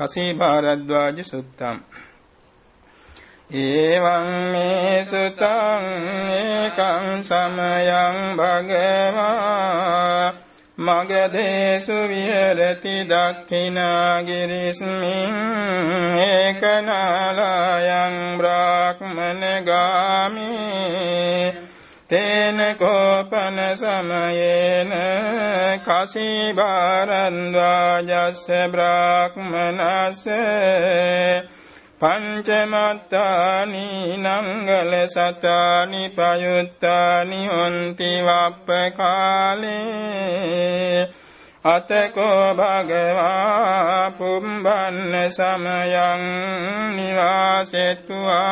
කසී භාරද්වාජ සුත්තම්. ඒවං මේ සුතං ඒකං සමයං භගවා. මගදේසු විහෙරති දක්ඛිනාගිරිස්මින් ඒකනාලයන් බ්‍රාහ්මන ගාමී. තේන කෝපන සමයේන කසී බාරන්වාජස්ස බ්‍රාහ්මනස්ස පංචමත්තානි නංගල සතානි පයුත්තානි හොන්ති වප්ප කාලේ අතකෝ භගවා පුම්බන්න සමයං නිවාසෙත්වා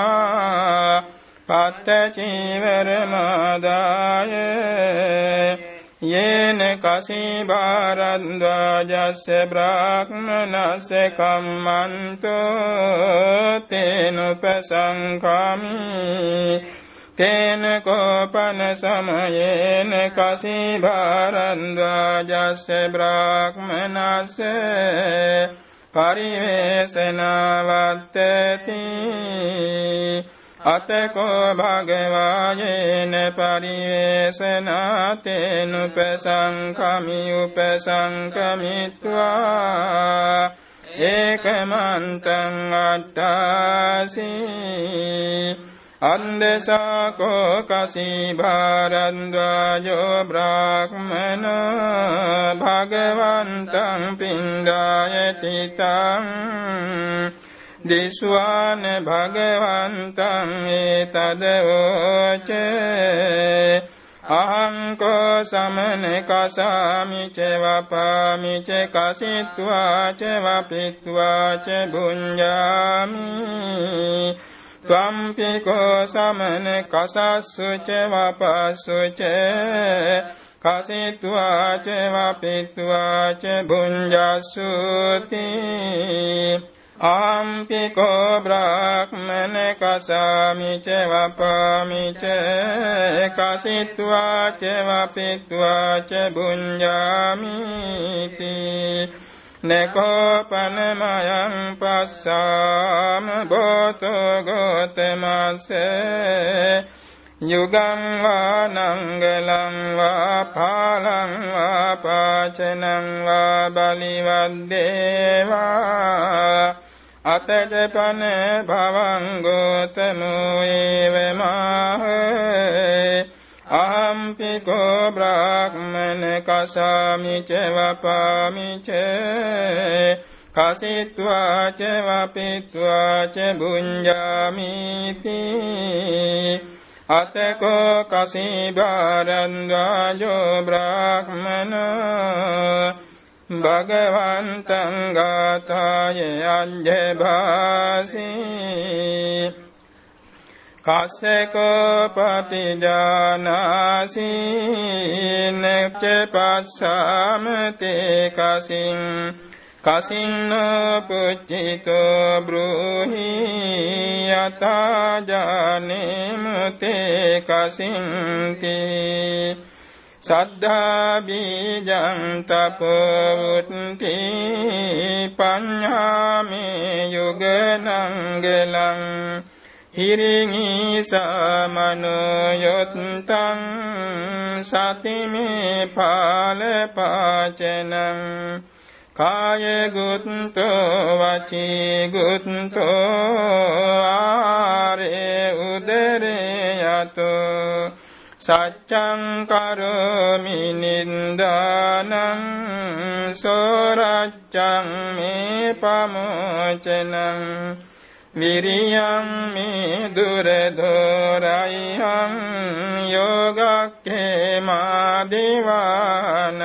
පත්ත චීවර මාදාය යේන කසී භාරද්වාජස්ස බ්‍රාහ්මනස්ස කම්මන්තෝ තේනුපසංකාමි තේන කෝපන සමයේන කසී භාරද්වාජස්ස බ්‍රාහ්මනස්ස පරිවේසනවත්තති අතකෝ භගවායේන පරිවේසනාතේන උපසංකමි උපසංකමිත්වා ඒකමන්තං අට්ඨාසී අන්දසාකෝ කසී භාරද්වාජෝ බ්‍රාහ්මන භගවන්තං පින්ඩායති තං දිස්වාන භගවන්තං ඒතදවෝච අහංකෝ සමන කසාමි ච වපාමි ච කසිත්වා ච වපිත්වා ච බුඤ්ජාමි ත්වම්පිකෝ සමන කසස්සු ච වපස්සු ච කසිත්වා ච වපිත්වා ච බුඤ්ජස්සුති ආම්පිකෝ බ්‍රාහ්මන කසාමි ච වපාමි ච කසිත්වා ච වපිත්වා ච බුඤ්ජාමි නකෝපනමයං පස්සාම බෝතෝ ගෝතමස්සේ යුගං වා නංගලං වා පාලං වා පාචනං වා බලිවද්දේවා අතජපන භවං ගෝතමෝ ඒවමාහ අහම්පි කෝ බ්‍රාහ්මන කසාමි ච වපාමි ච කසිත්වා ච වපිත්වා ච බුඤ්ජාමිති අතකෝ කසී බාරන්වාජෝ බ්‍රාහ්මනෝ භගවන්තං ගාථාය අඤ්ඤභාසී කස්සකෝ පටිජානාසි නෙච්ච පස්සාමතේ කසින් කසින්න පුච්චිතෝ බ්‍රෝහි යතාජානෙමුතේ කසින්තිී සද්ධා බීජං තපවුත්ති පඤ්ඤාමේ යුගනංගලං හිරිඟි සමනයොත්තං සතිමේ පාල පාචනං කාය ගුත්තෝ වචී ගුත්තෝ ආරේ උදරේ යතෝ සච්චං කරමි නින්දානං සෝරච්චං මේ පමෝචනං විරියං මේ දුරදෝරයිහං යෝගක්ඛේමා දිවානං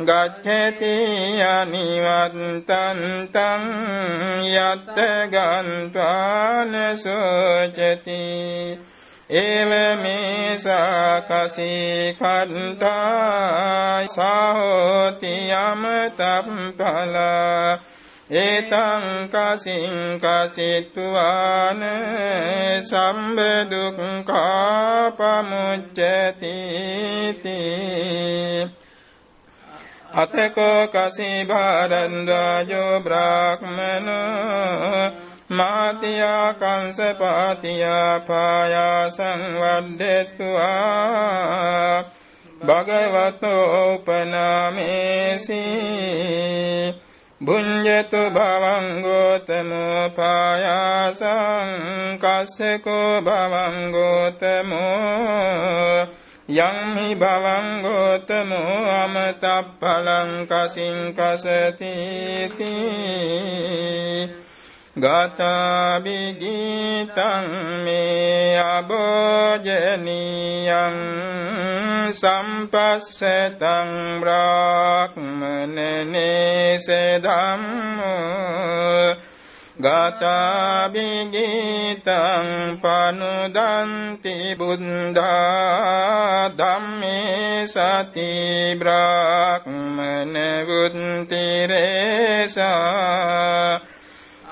ගච්ඡති අනිවත්තං තං යත්ත ගන්්වාන සෝචති ඒවමේසා කසී කණ්ඨා සාහෝති යමතප්පලා. ඒතං කසින් කසිත්වාන සම්බදුක්ඛා පමුච්චති අතකෝ කසී භාරන්දාජෝ බ්‍රාහ්මනෝ මාතියා කංස පාතියා පායාසං වද්දෙත්වා භගවතෝ උපනාමේසි බුඤ්ජතු භවං ගෝතමෝ පායාසං කස්සකෝ භවං ගෝතමෝ යම් හි භවං ගෝතමෝ අමතප්පලං කසින් කසති ගතාබිගීතං මේ අබෝජනීයං සම්පස්සතං බ්‍රාහ්මනනේසදම්මෝ ගතාබිගීතං පනුදන්ති බුද්ධා ධම්මේ සති බ්‍රාහ්මන බුද්ධිරේසා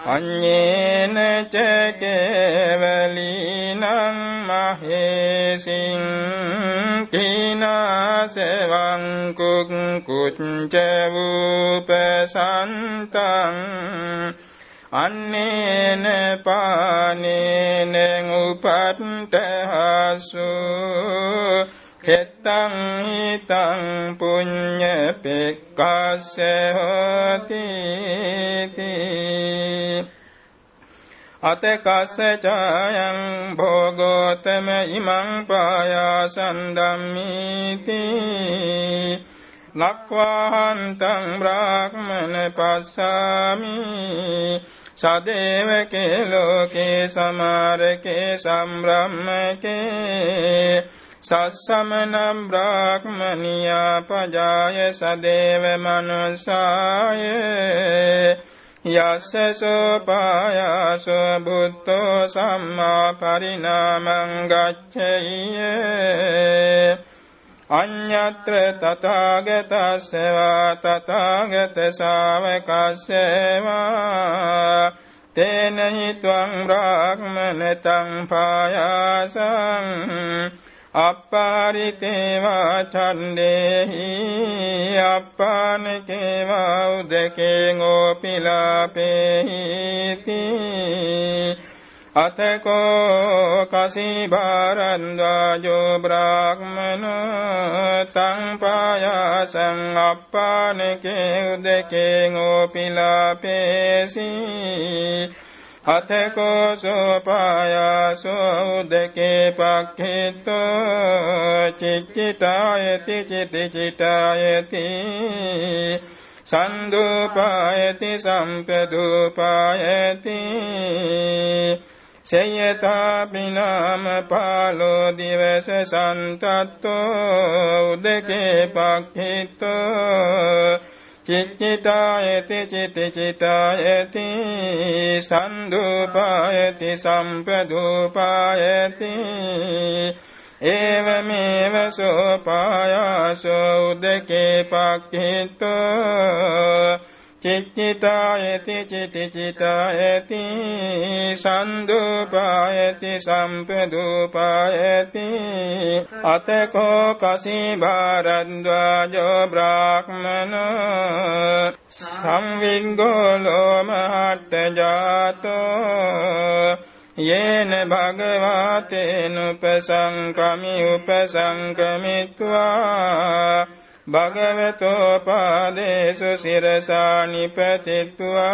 අඤ්ඤේන ච කේවලීනං මහේසින් කිනාසවං කුක් කුච්ච වූපසන්තං අන්නේන පානේන උපත්තහසු කෙත්තං හිතං පුඤ්ඤ පෙක්කස්ස හොති අතකස්ස ඡායං භෝගෝතම ඉමං පායාසන් ධම්මීති ලක්වාහන්තං බ්‍රාහ්මන පස්සාමි. සදේවකේ ලෝකේ සමාරකේ සම්බ්‍රහ්මකේ. සස්සමනම් බ්‍රාහ්මනියා පජාය සදේව මනුසාය. යස්ස සෝපායාසෝ බුද්ධෝ සම්මා පරිණාමං ගච්ඡෙය්‍ය අඤ්ඤත්‍ර තථාගතස්සවා තථාගත ශාවකස්සවා। තේන හිත්වං බ්‍රාහ්මනතං පායාසං। අප්පාරිතේවා ඡණ්ඩේහි අප්පානකේවා උදකේ ඕපිලාපේහිති අතකෝ කසිභාරන්වාජෝ බ්‍රාහ්මනෝ තං පායාසං අප්පානකේ උදකේ ඕපිලාපේසි. අතකෝ සෝපායාසෝ උදකේ පක්ඛිතෝ චිච්චිතායති චිතිචිතායති සන්දුපායති සම්පදුපායති සේයතාපිනාම පාලෝ දිවස සන්තත්තෝ උදකේ පක්ඛිතෝ චිත්තිතායති චිත්තිචිතායති සන්දුපායති සම්පදුපායති ඒවමේව සෝපායාසෝ උදකේ පක්ඛිතෝ චිත්තිතායති චිත්තිචිතායති සන්දුපායති සම්පදුපායති අතකෝ කසී භාරද්වාජෝ බ්‍රාහ්මනෝ සංවිංගෝ ලෝමහට්ට ජාතෝ යේන භගවාතේනුපසංකමි උපසංකමිත්වා භගවතෝ පාදේසු සිරසා නිපතිත්වා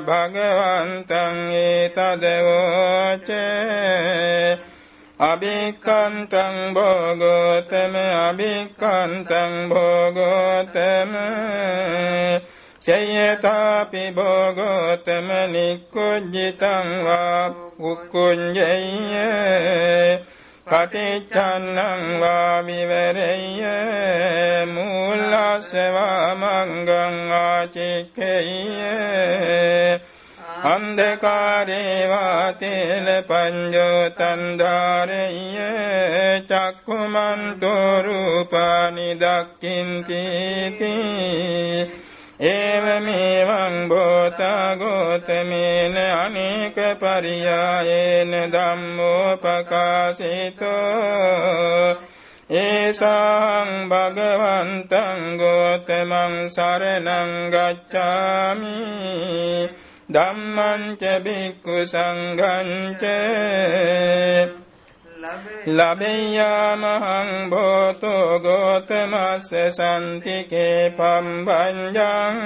භගවන්තං ඒතදවෝච අභික්කන්තං භෝගෝතම අභික්කන්තං භෝගෝතම සයතාපි භෝගෝතම නික්කුජ්ජිතං වා උක්කුඤ්ජය පටිච්චන්නං වා විවරෙය්‍ය මූලස්සවා මංගං ආචික්කෙය්‍ය අන්ධකාරේ වාතේල පඤ්ඤෝ තන්ධාරෙය්‍ය චක්කුමන්තෝ රූපානි දක්ඛින්ති ඒවමේවං භෝතා ගෝතමේන අනේක පරියායේන ධම්මෝ පකාසිතෝ ඒසං භගවන්තං ගෝතමං සරණං ගච්ඡාමි ධම්මං ච භික්ඛු සංඝං ච ලබෙය්‍යාමහං භෝතෝ ගෝතමස්ස සම්තිකේ පම්බඤ්ඤං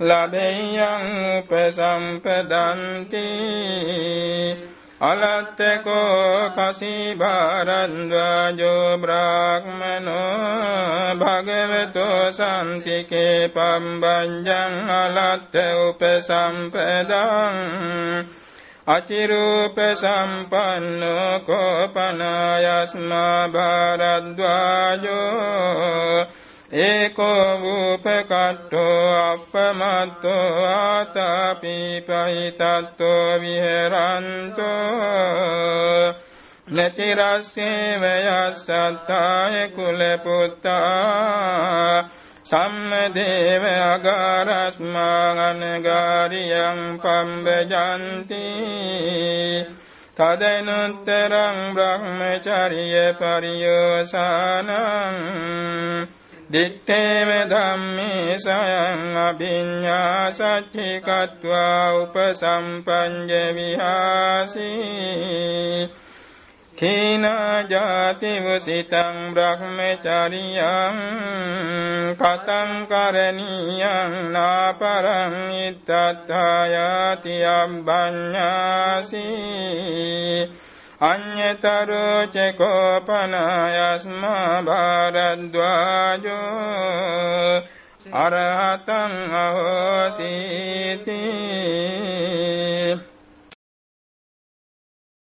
ලබෙය්‍යං උපසම්පදන්ති අලත්තකෝ කසිභාරන්ද්වාජෝ බ්‍රාහ්මනෝ භගවතෝ සම්තිකේ පම්බංජං අලත්ත උපසම්පදං අචිරූප සම්පන්නෝ කෝපනායස්මා භාරද්වාජෝ ඒකෝ වූපකට්ඨෝ අපමත්තෝ ආතාපීපහිතත්තෝ විහෙරන්තෝ නතිරස්සේව යස්සත්තාය කුල පුත්තා සම්මදේව අගාරස්මා අනගාරියං පම්බජන්ති තදනුත්තරං බ්‍රහ්මචරිය පරියෝසානං දිත්තේව ධම්මේ සයං අභිඤ්ඤා සච්චිකत्वा උපසම්පංජ විහාසී කීනා ජාති වසිතං බ්‍රහ්මචරියං කතං කරණීයං නාපරං ඉත්තත්ථායාති අබ්බඤ්ඤාසී අඤ්ඤතරෝ චකෝපනායස්මා භාරද්වාජෝ අරහතං අහෝසීති